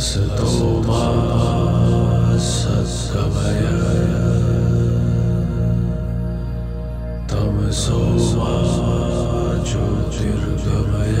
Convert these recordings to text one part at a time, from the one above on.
असतो मा तमसो मा ज्योतिर्गमय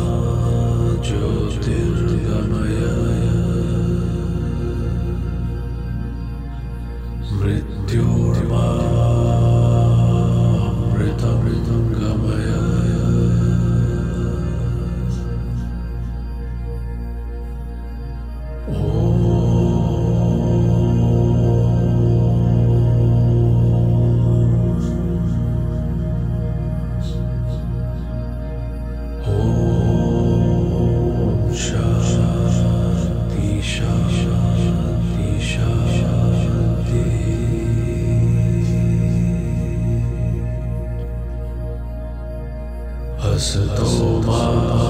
ストーマ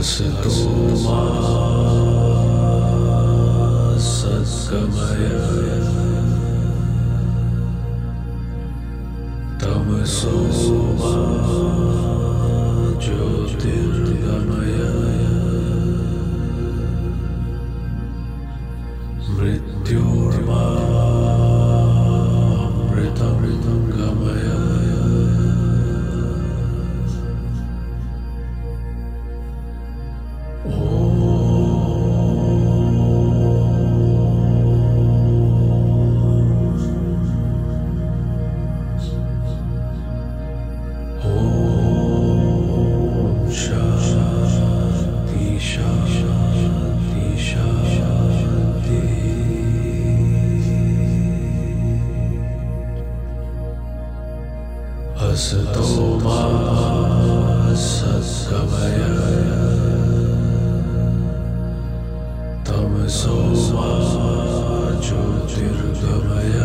असतो मा सद्गमय तमसो मा ज्योतिर्गमय असतो मा सत्समय तमसो मा ज्योतिर्गमय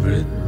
मृत्